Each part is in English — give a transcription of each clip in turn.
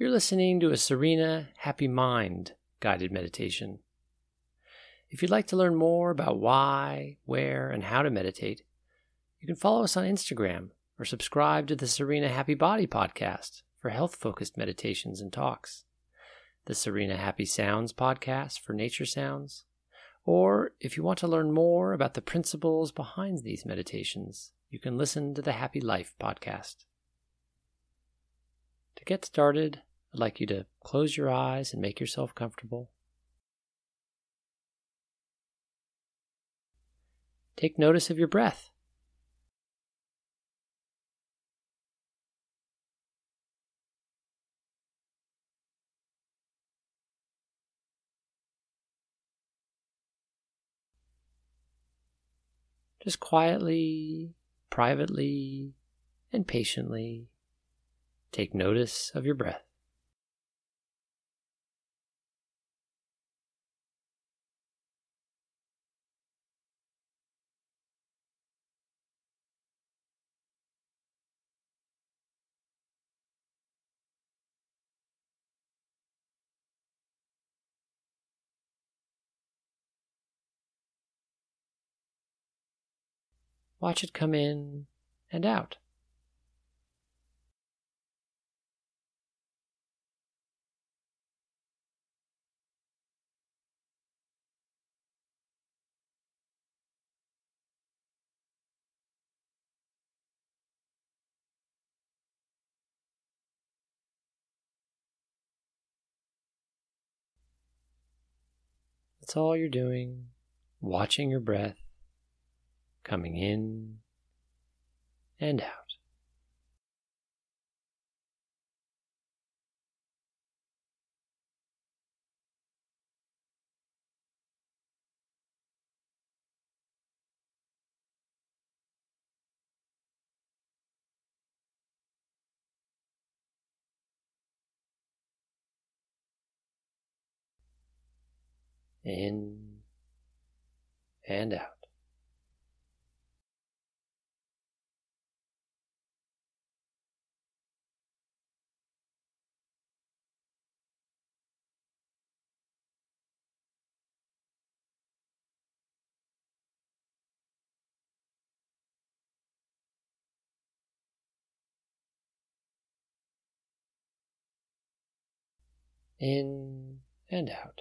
You're listening to a Serena Happy Mind guided meditation. If you'd like to learn more about why, where, and how to meditate, you can follow us on Instagram or subscribe to the Serena Happy Body podcast for health focused meditations and talks, the Serena Happy Sounds podcast for nature sounds, or if you want to learn more about the principles behind these meditations, you can listen to the Happy Life podcast. To get started, I'd like you to close your eyes and make yourself comfortable. Take notice of your breath. Just quietly, privately, and patiently take notice of your breath. Watch it come in and out. That's all you're doing, watching your breath coming in and out. In and out. In and out.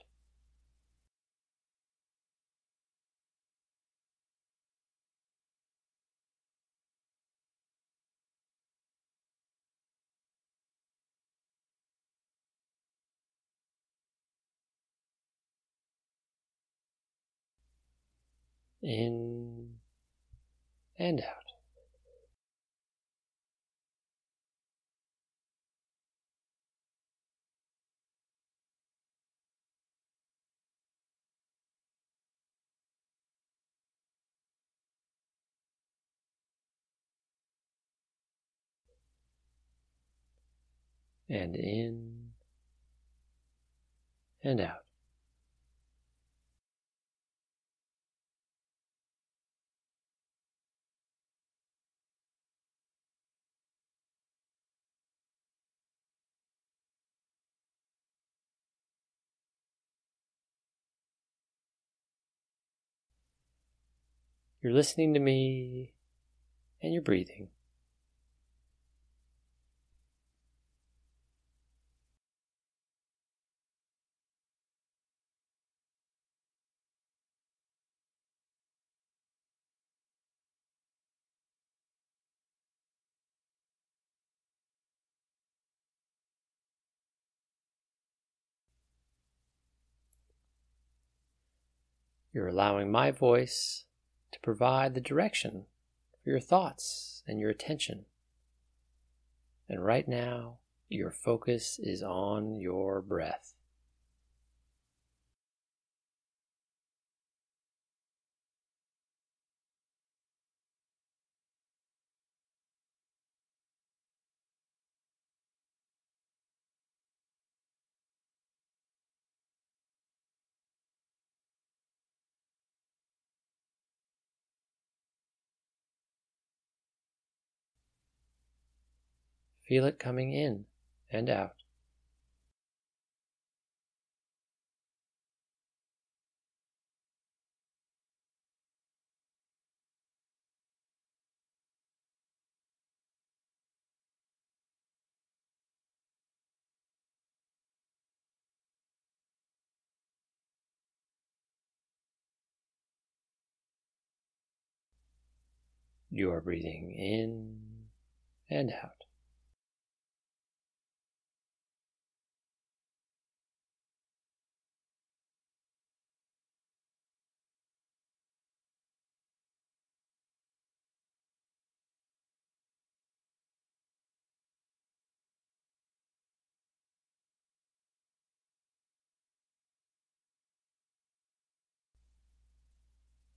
In and out. And in and out. You're listening to me and you're breathing. You're allowing my voice to provide the direction for your thoughts and your attention. And right now, your focus is on your breath. Feel it coming in and out. You are breathing in and out.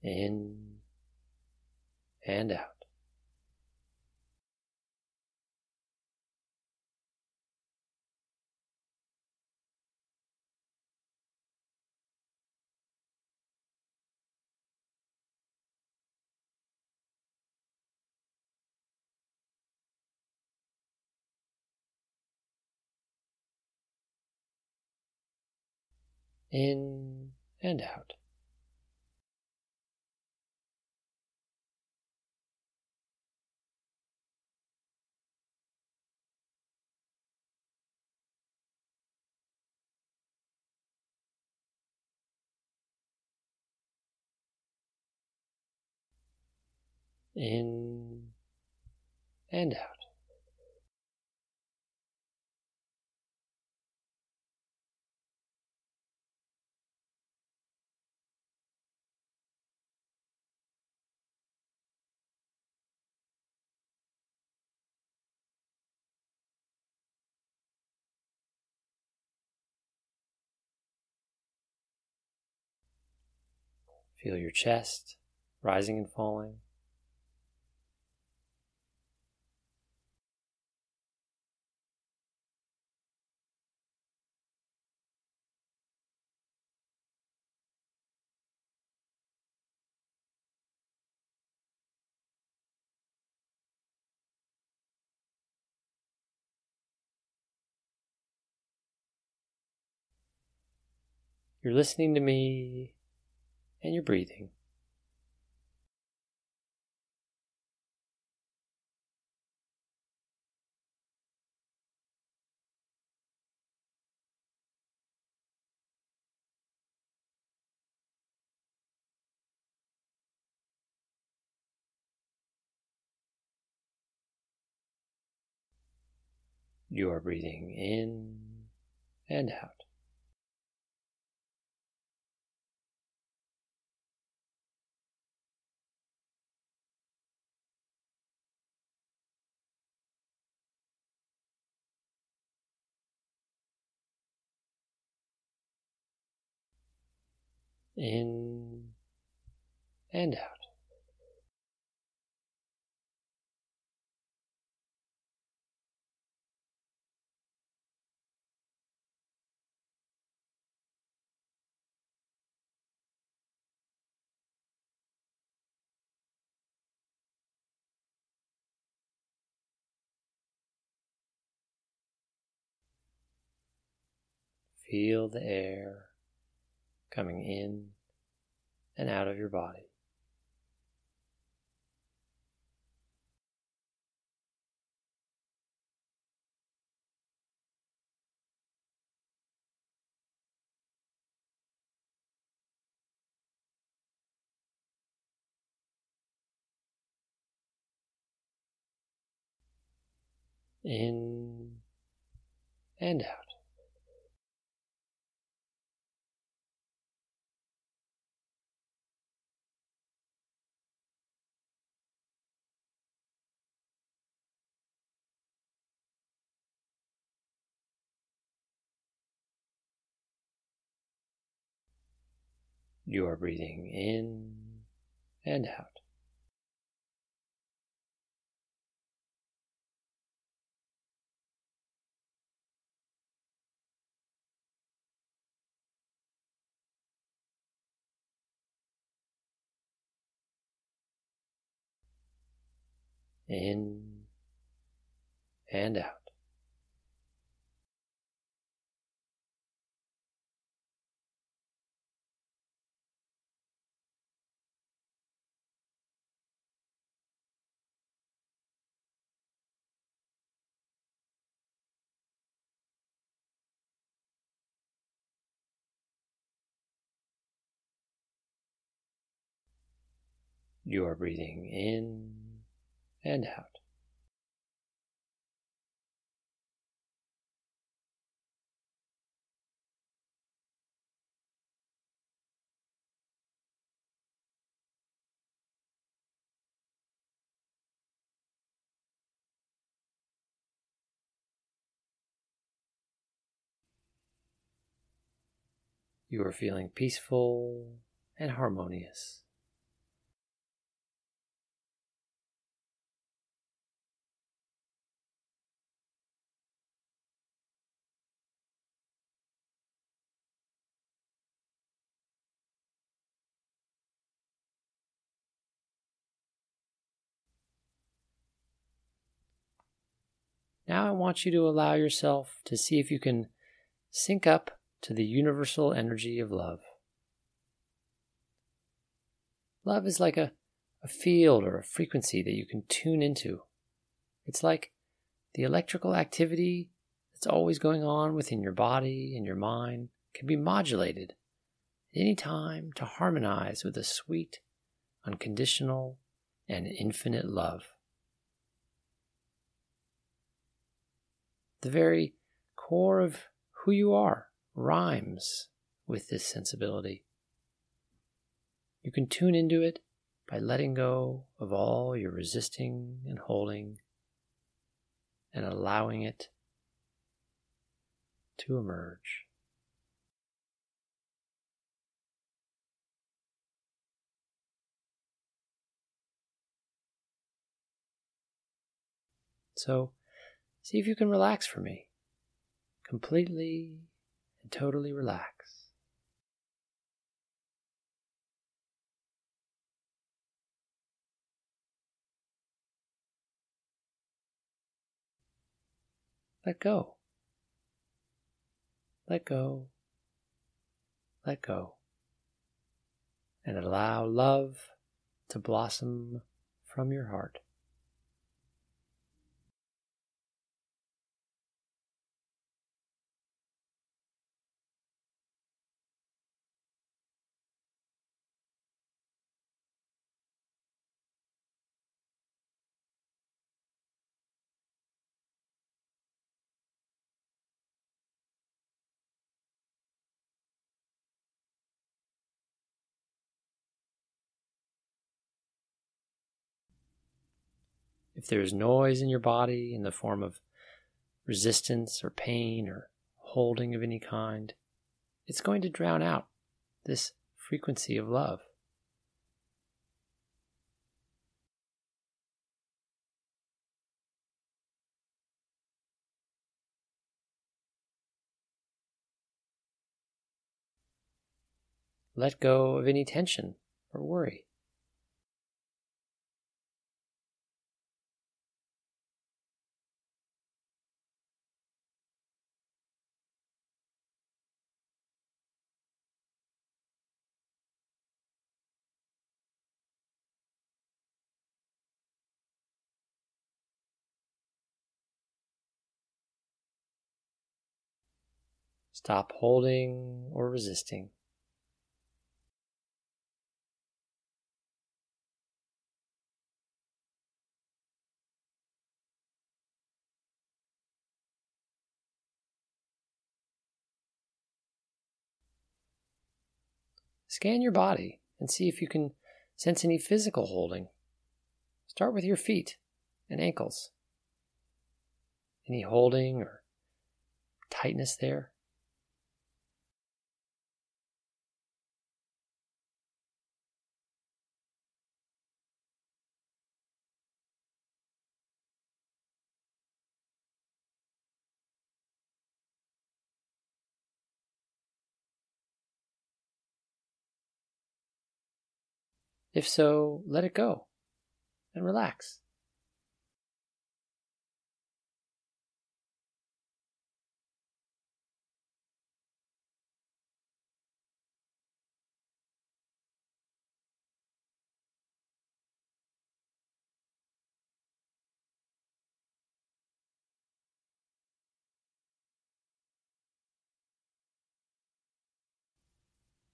In and out. In and out. In and out. Feel your chest rising and falling. You're listening to me and you're breathing. You are breathing in and out. In and out. Feel the air coming in and out of your body. In and out. You are breathing in and out. In and out. You are breathing in and out. You are feeling peaceful and harmonious. Now I want you to allow yourself to see if you can sync up to the universal energy of love. Love is like a, a field or a frequency that you can tune into. It's like the electrical activity that's always going on within your body and your mind can be modulated at any time to harmonize with a sweet, unconditional, and infinite love. The very core of who you are rhymes with this sensibility. You can tune into it by letting go of all your resisting and holding and allowing it to emerge. So, see if you can relax for me completely and totally relax. Let go. Let go. Let go. And allow love to blossom from your heart. If there is noise in your body in the form of resistance or pain or holding of any kind, it's going to drown out this frequency of love. Let go of any tension or worry. Stop holding or resisting. Scan your body and see if you can sense any physical holding. Start with your feet and ankles. Any holding or tightness there? If so, let it go and relax.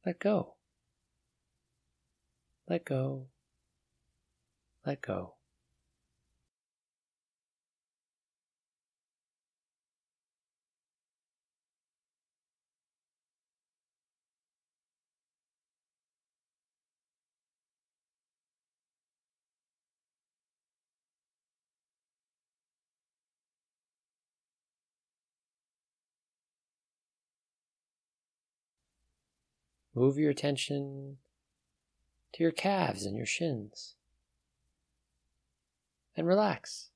Let go. Let go. Let go. Move your attention to your calves and your shins. And relax.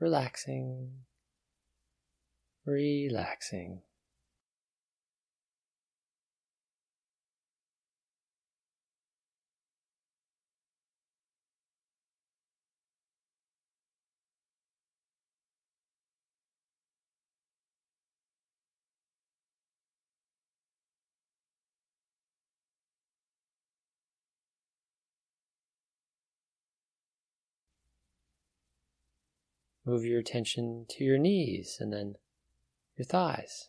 Relaxing, relaxing. Move your attention to your knees and then your thighs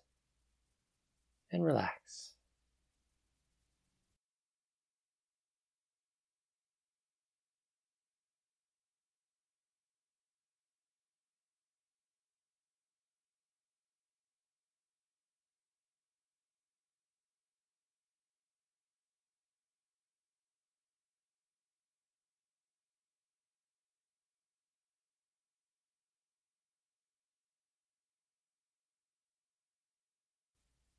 and relax.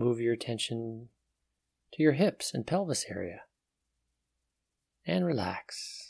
Move your attention to your hips and pelvis area and relax.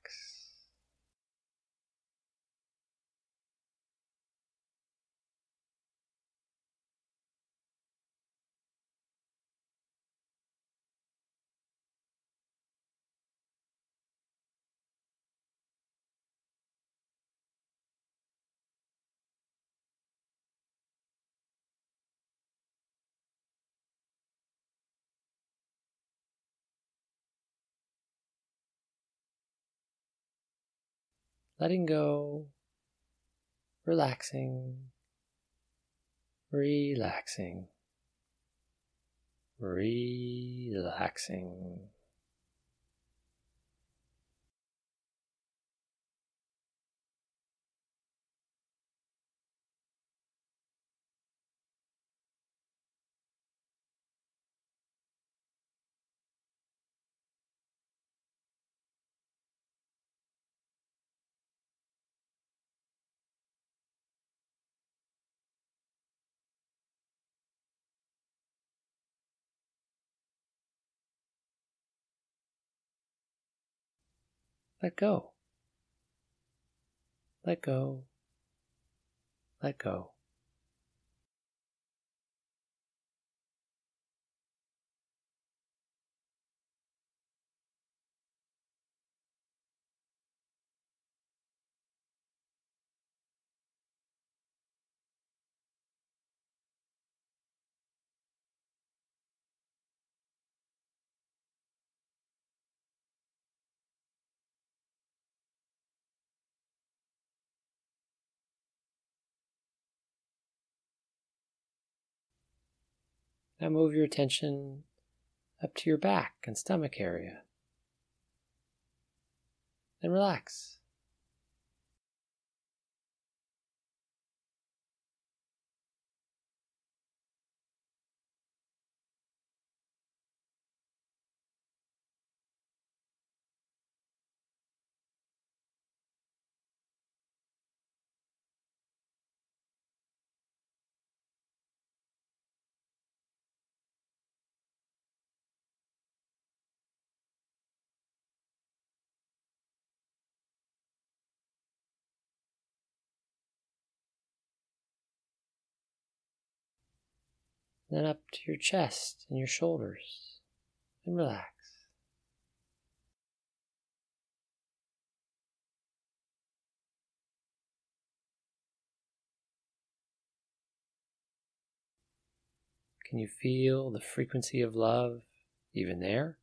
Letting go, relaxing, relaxing, relaxing. Let go. Let go. Let go. Now move your attention up to your back and stomach area. And relax. Then up to your chest and your shoulders, and relax. Can you feel the frequency of love even there?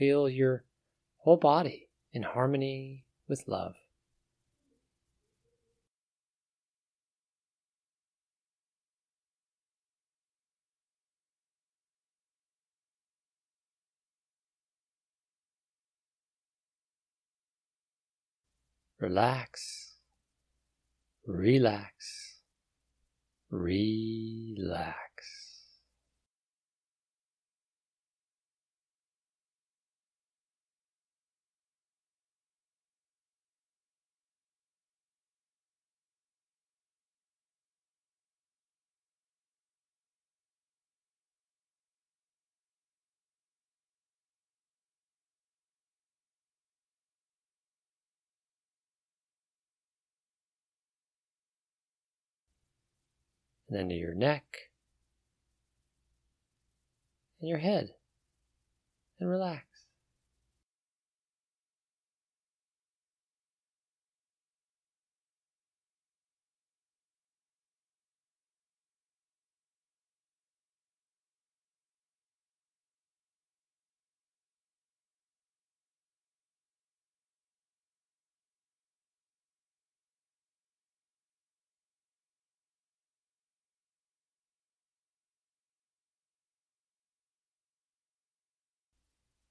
Feel your whole body in harmony with love. Relax, relax, relax. And then to your neck and your head, and relax.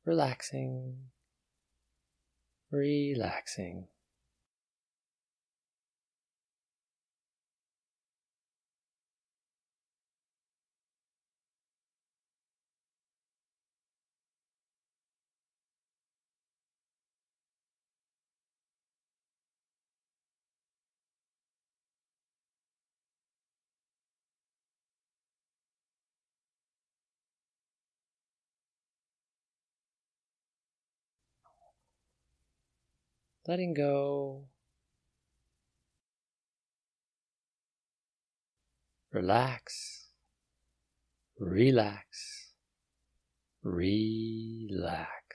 Relaxing, relaxing. Letting go, relax, relax, relax.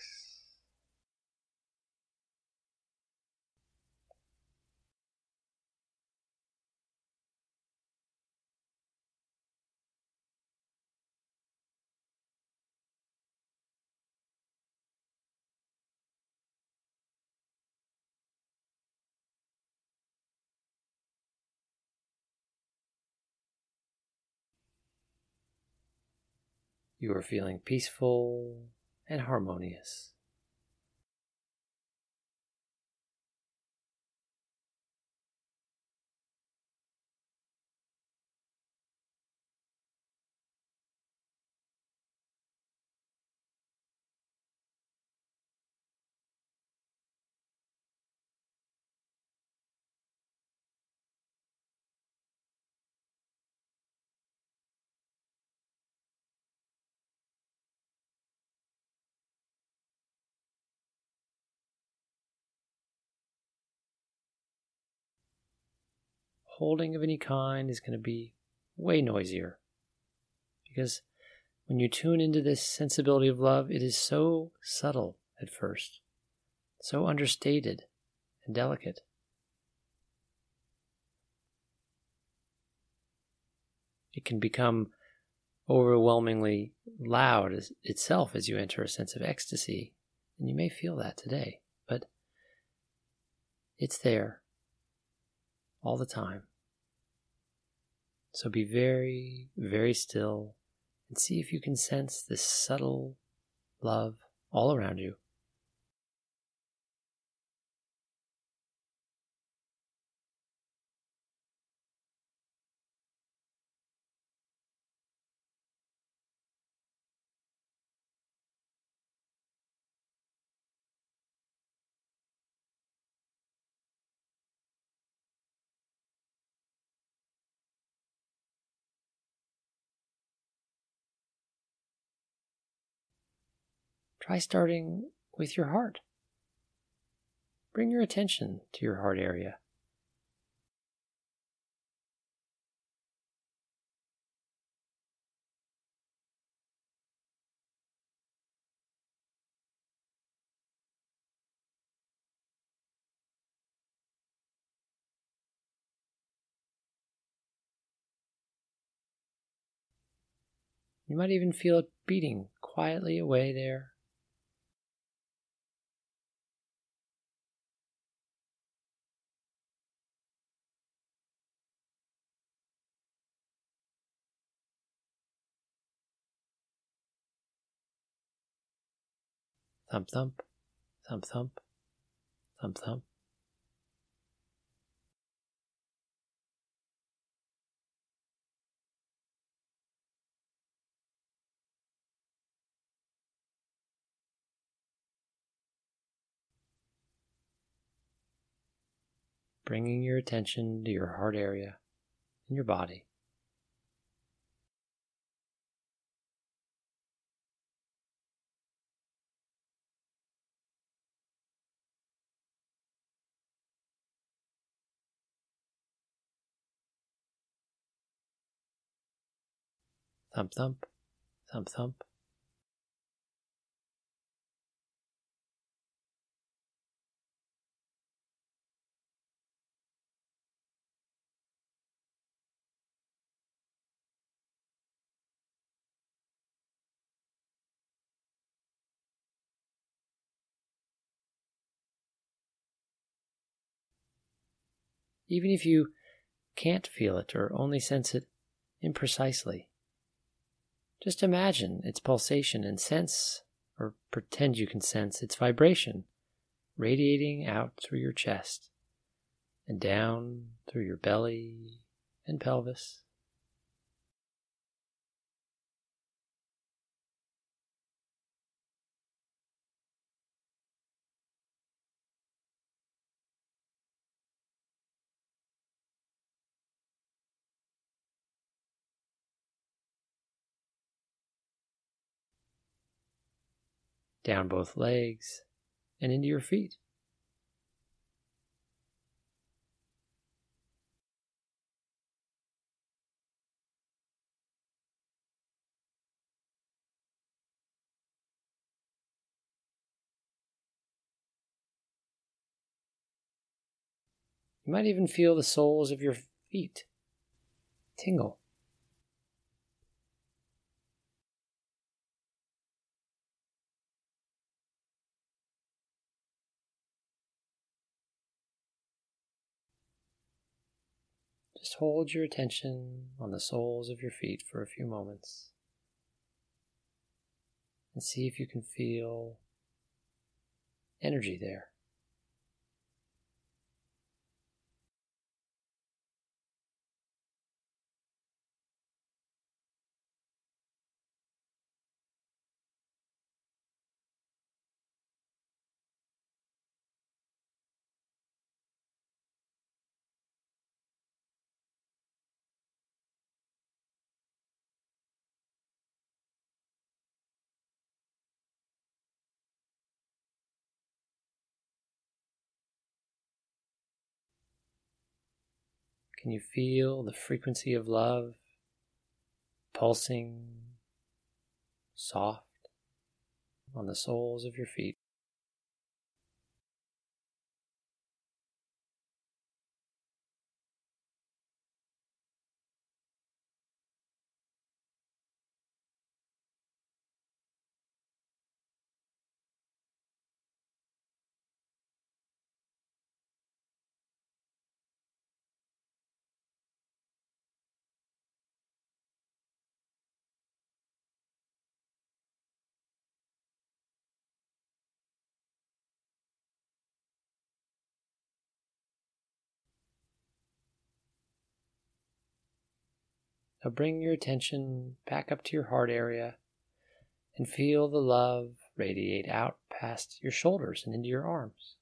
You are feeling peaceful and harmonious. Holding of any kind is going to be way noisier. Because when you tune into this sensibility of love, it is so subtle at first, so understated and delicate. It can become overwhelmingly loud as itself as you enter a sense of ecstasy, and you may feel that today, but it's there all the time. So be very, very still and see if you can sense this subtle love all around you. Try starting with your heart. Bring your attention to your heart area. You might even feel it beating quietly away there. Thump, thump, thump, thump, thump, thump. bringing your attention to your heart area and your body. Thump, thump, thump, thump. even if you can't feel it or only sense it imprecisely. Just imagine its pulsation and sense, or pretend you can sense its vibration, radiating out through your chest and down through your belly and pelvis. Down both legs, and into your feet. You might even feel the soles of your feet tingle. Just hold your attention on the soles of your feet for a few moments and see if you can feel energy there. Can you feel the frequency of love pulsing soft on the soles of your feet? Now bring your attention back up to your heart area and feel the love radiate out past your shoulders and into your arms.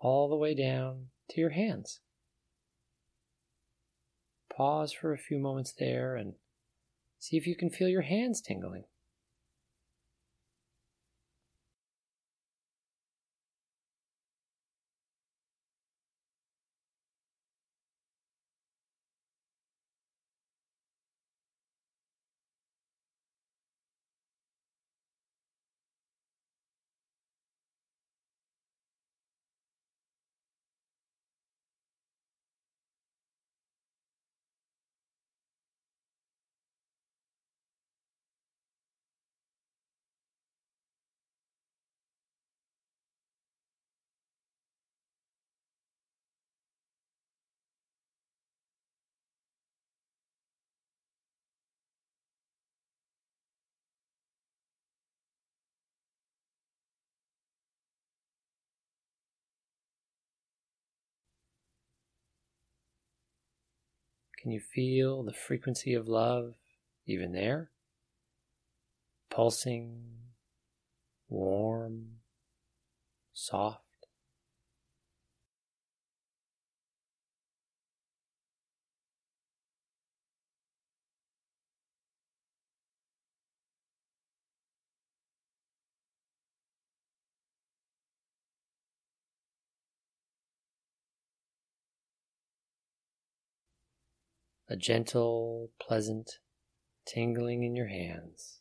all the way down to your hands. Pause for a few moments there and see if you can feel your hands tingling. Can you feel the frequency of love even there? Pulsing, warm, soft. A gentle, pleasant tingling in your hands.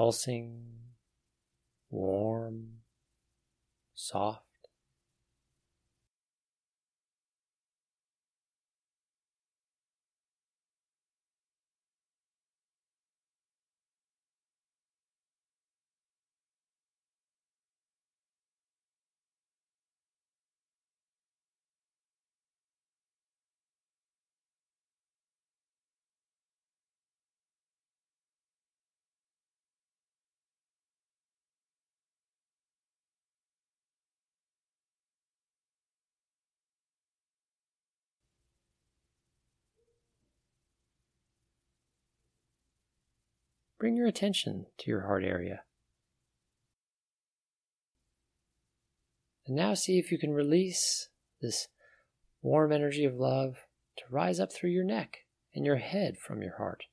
Pulsing, warm, soft. Bring your attention to your heart area. And now see if you can release this warm energy of love to rise up through your neck and your head from your heart.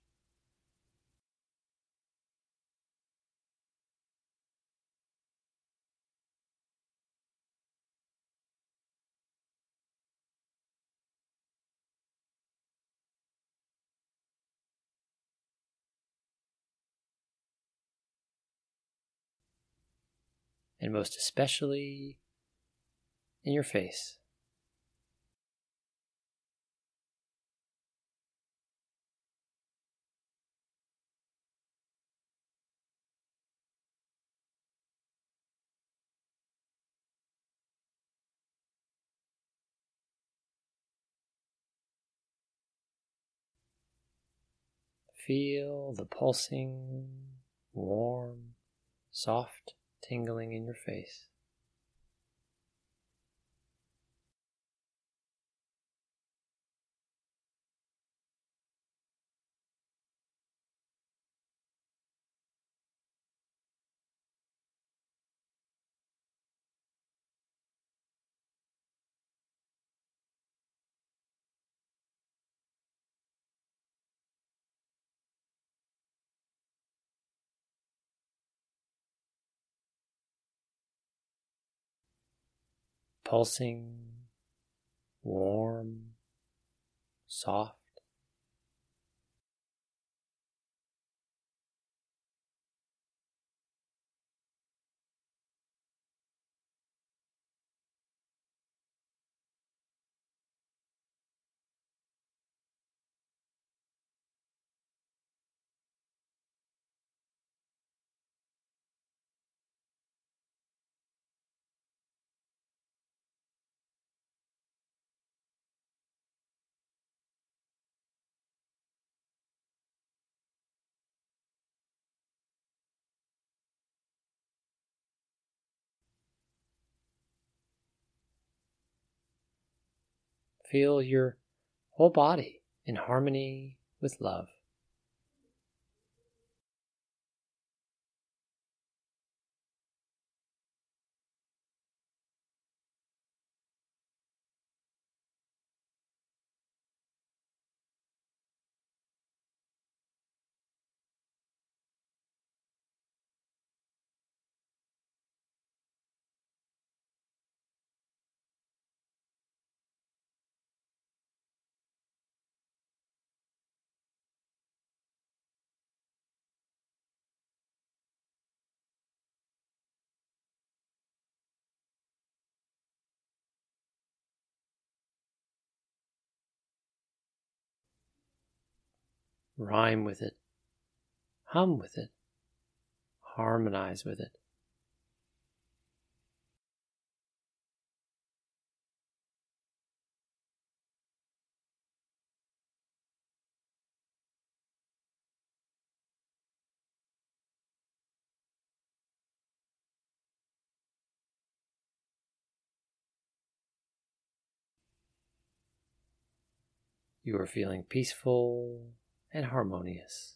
And most especially in your face. Feel the pulsing, warm, soft tingling in your face. Pulsing, warm, soft. Feel your whole body in harmony with love. Rhyme with it, hum with it, harmonize with it. You are feeling peaceful and harmonious.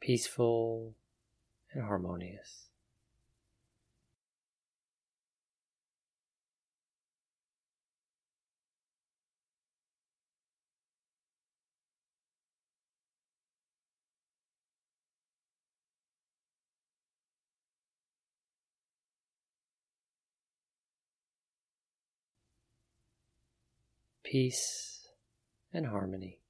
Peaceful and harmonious. Peace, and harmony.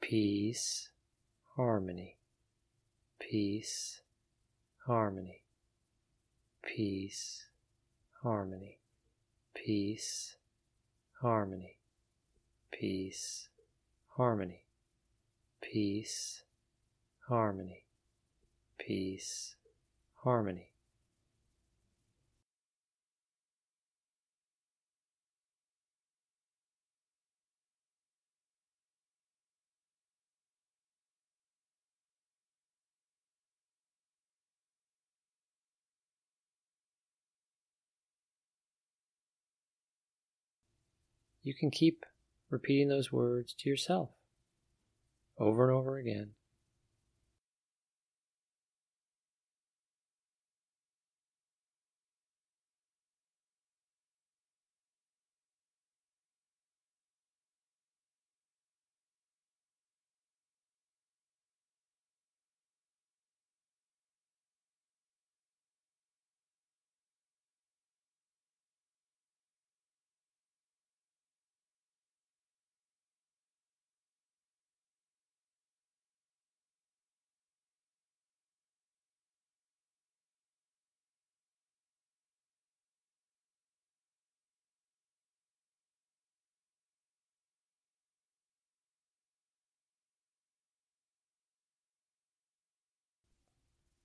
Peace, harmony, peace, harmony peace, harmony, peace, harmony, peace, harmony, peace, harmony, peace, harmony. You can keep repeating those words to yourself over and over again.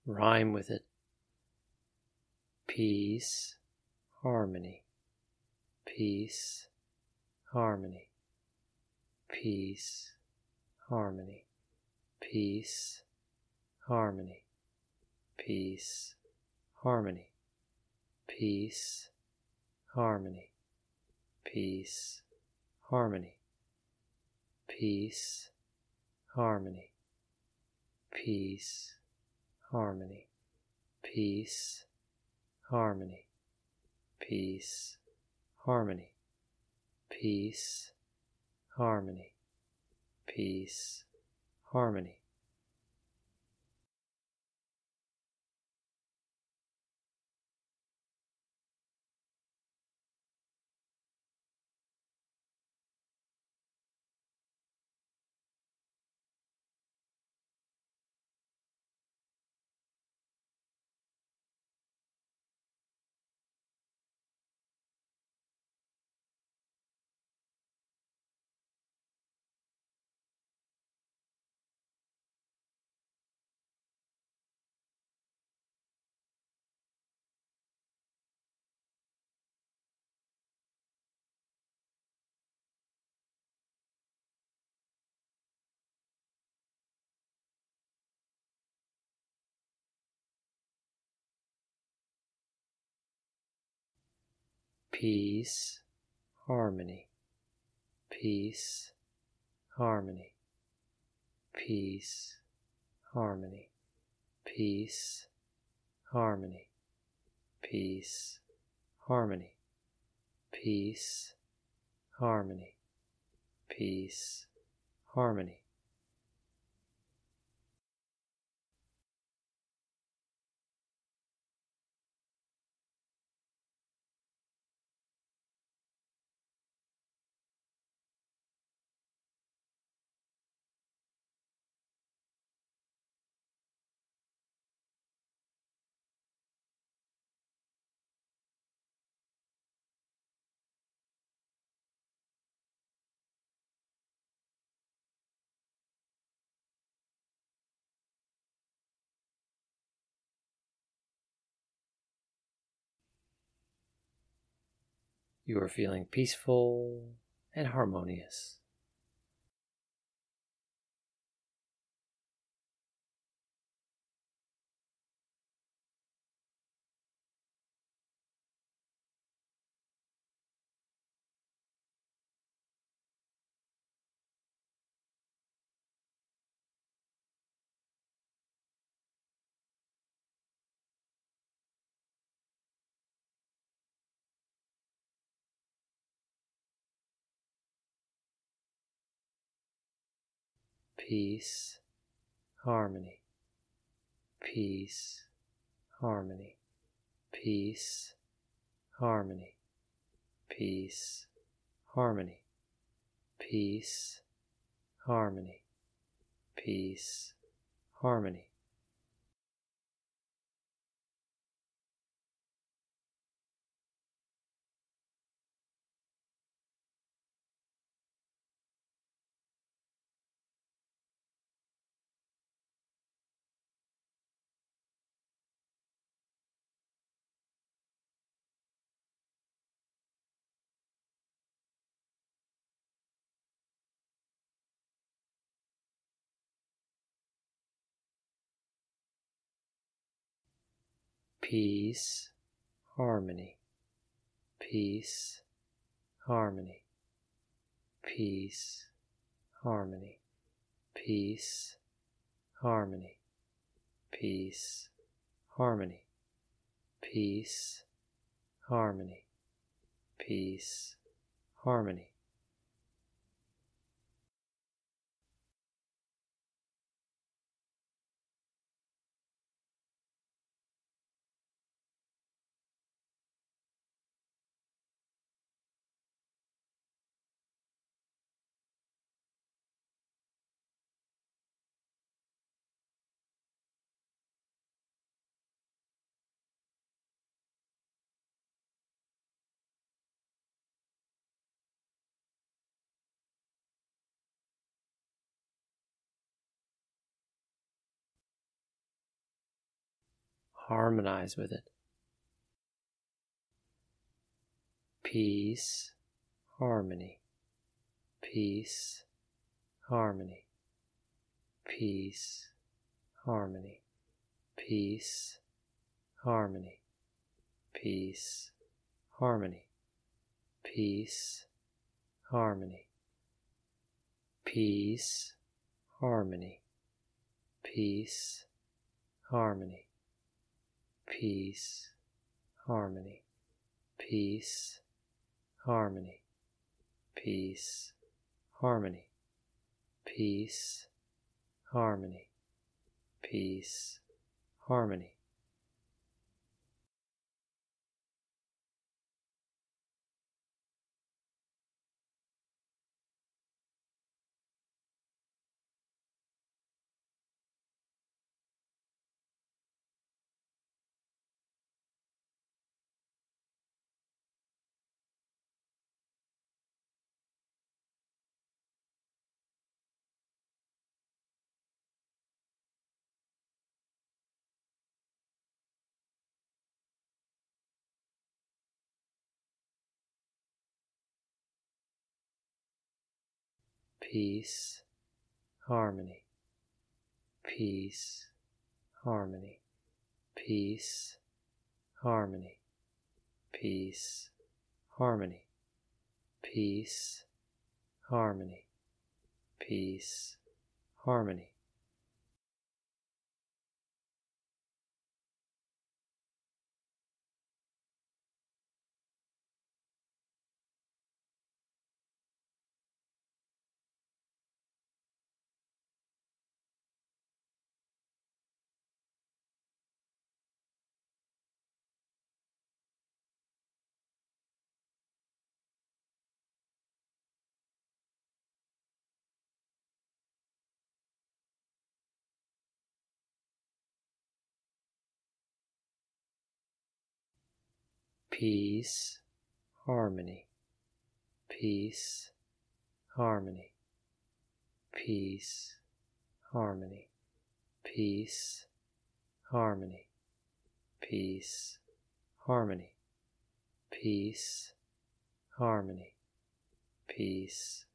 Rhyme with it. Peace, harmony. Peace, harmony. Peace, harmony. Peace, harmony. Peace, harmony. Peace, harmony. Peace, harmony. Peace, harmony. Peace, harmony, peace, harmony, peace, harmony, peace, harmony, peace, harmony. Peace, harmony, peace, harmony, peace, harmony, peace, harmony, peace, harmony, peace, harmony, peace, harmony. You are feeling peaceful and harmonious. Peace, harmony, peace, harmony, peace, harmony, peace, harmony, peace, harmony, peace, harmony. Peace, harmony, peace, harmony, peace, harmony, peace, harmony, peace, harmony, peace, harmony, peace, harmony. Harmonize with it. Peace, harmony, peace, harmony, peace, harmony, peace, harmony, peace, harmony, peace, harmony, peace, harmony, peace, harmony peace, harmony, peace, harmony, peace, harmony, peace, harmony, peace, harmony. Peace, harmony, peace, harmony, peace, harmony, peace, harmony, peace, harmony, peace, harmony. Peace, harmony, peace, harmony, peace, harmony, peace, harmony, peace, harmony, peace, harmony, peace,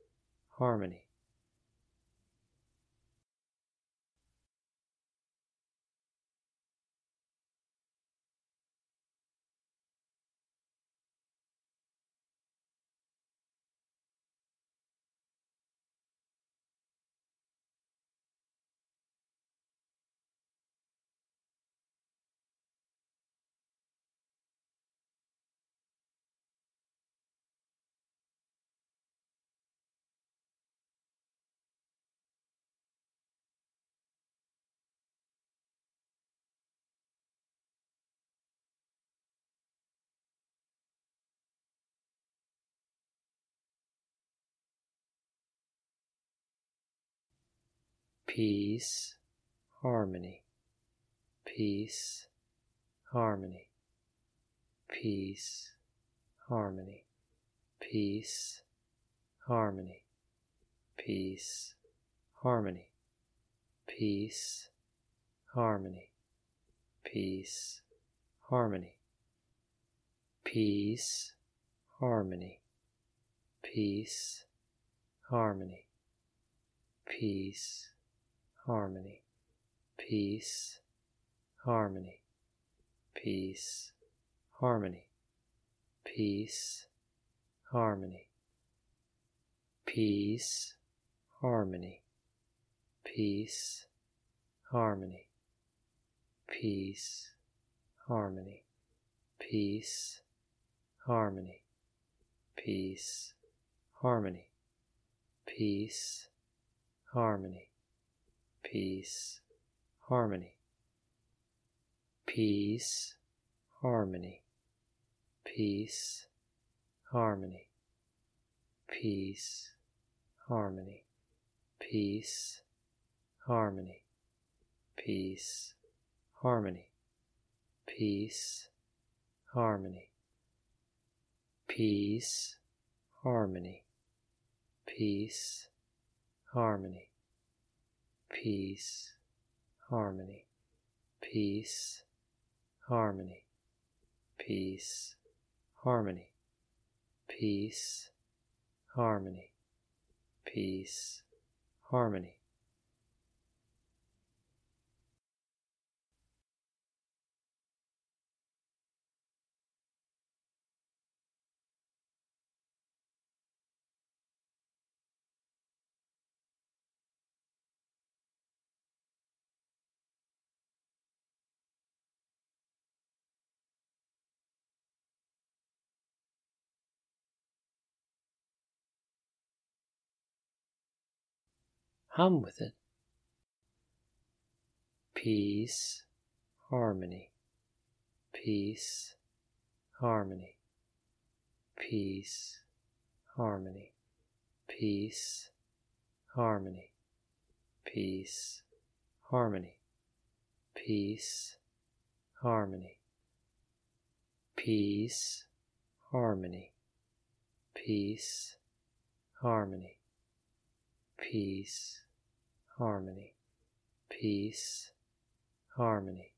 harmony. Peace, harmony, peace, harmony, peace, harmony, peace, harmony, peace, harmony, peace, harmony, peace, harmony, peace, harmony, peace, harmony, peace, harmony, peace, harmony, peace, harmony, peace, harmony, peace, harmony, peace, harmony, peace, harmony, peace, harmony, peace, harmony, peace, harmony peace, harmony, peace, harmony, peace, harmony, peace, harmony, peace, harmony, peace, harmony, peace, harmony, peace, harmony, peace, harmony peace, harmony, peace, harmony, peace, harmony, peace, harmony, peace, harmony. Hum with it. Peace, harmony, peace, harmony, peace, harmony, peace, harmony, peace, harmony, peace, harmony, peace, harmony, peace, harmony, peace, harmony, peace, harmony,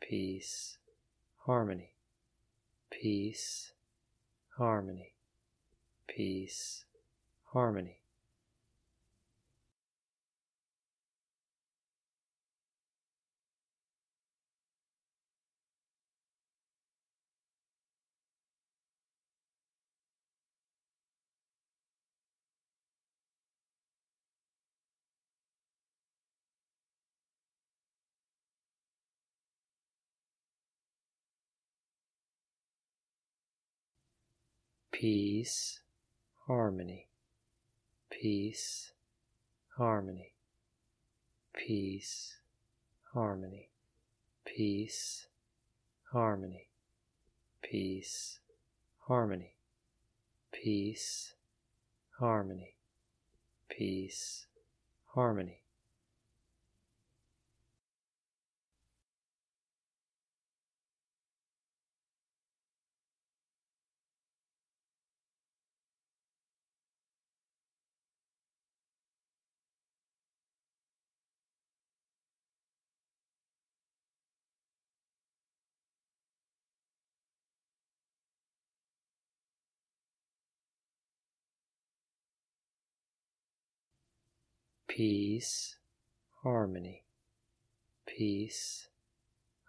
peace, harmony, peace, harmony, peace, harmony. Peace, harmony, peace, harmony, peace, harmony, peace, harmony, peace, harmony, peace, harmony, peace, harmony. Peace, harmony, peace,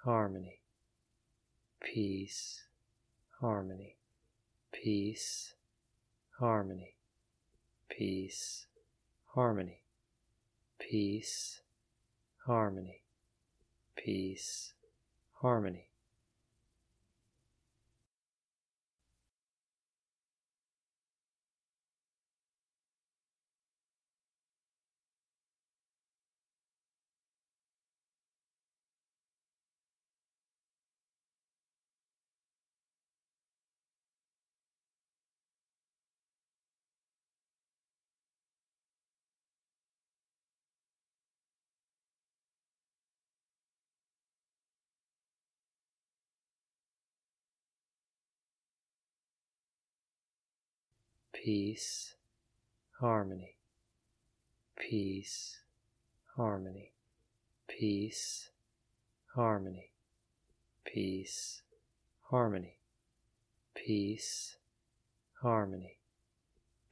harmony, peace, harmony, peace, harmony, peace, harmony, peace, harmony, peace, harmony. Peace, harmony, peace, harmony, peace, harmony, peace, harmony, peace, harmony,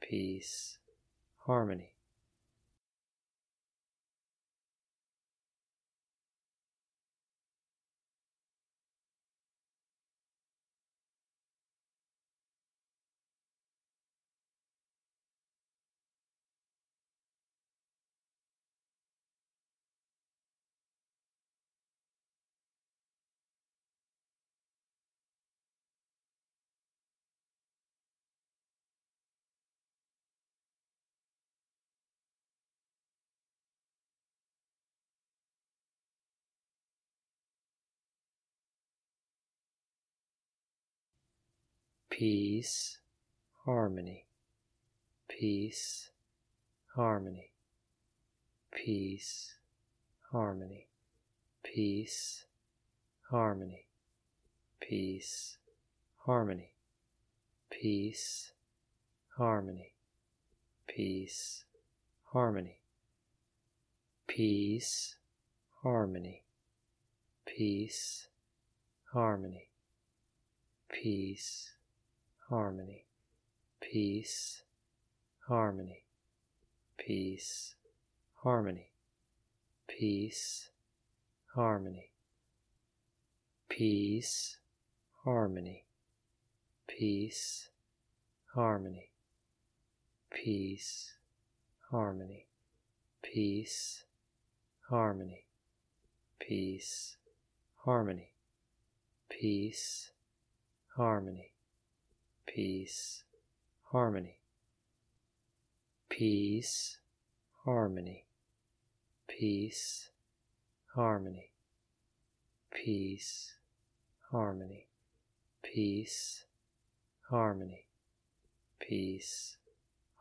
peace, harmony. Peace, harmony, peace, harmony, peace, harmony, peace, harmony, peace, harmony, peace, harmony, peace, harmony, peace, harmony, peace, harmony, peace, harmony, peace, harmony, peace, harmony, peace, harmony, peace, harmony, peace, harmony, peace, harmony, peace, harmony, peace, harmony, peace, harmony peace, harmony, peace, harmony, peace, harmony, peace, harmony, peace, harmony, peace,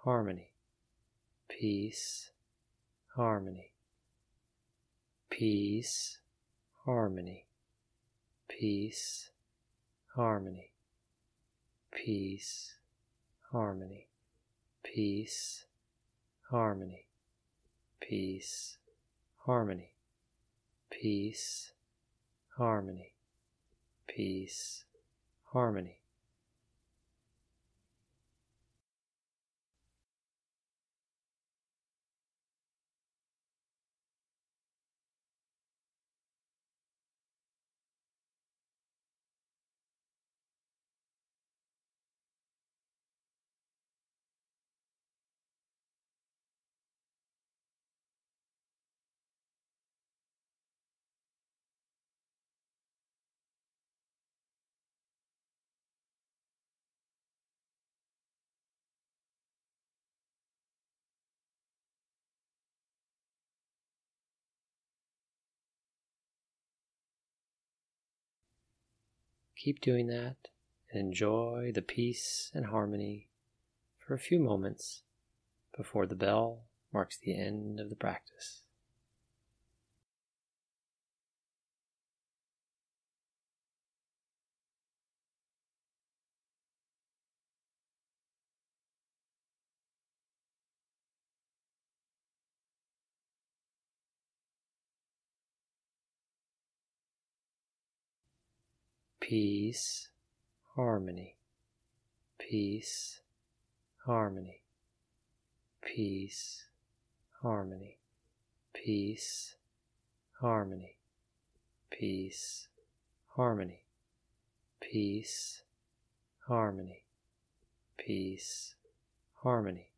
harmony, peace, harmony, peace, harmony, peace, harmony peace, harmony, peace, harmony, peace, harmony, peace, harmony, peace, harmony. Keep doing that and enjoy the peace and harmony for a few moments before the bell marks the end of the practice. Peace, harmony, peace, harmony, peace, harmony, peace, harmony, peace, harmony, peace, harmony, peace, harmony,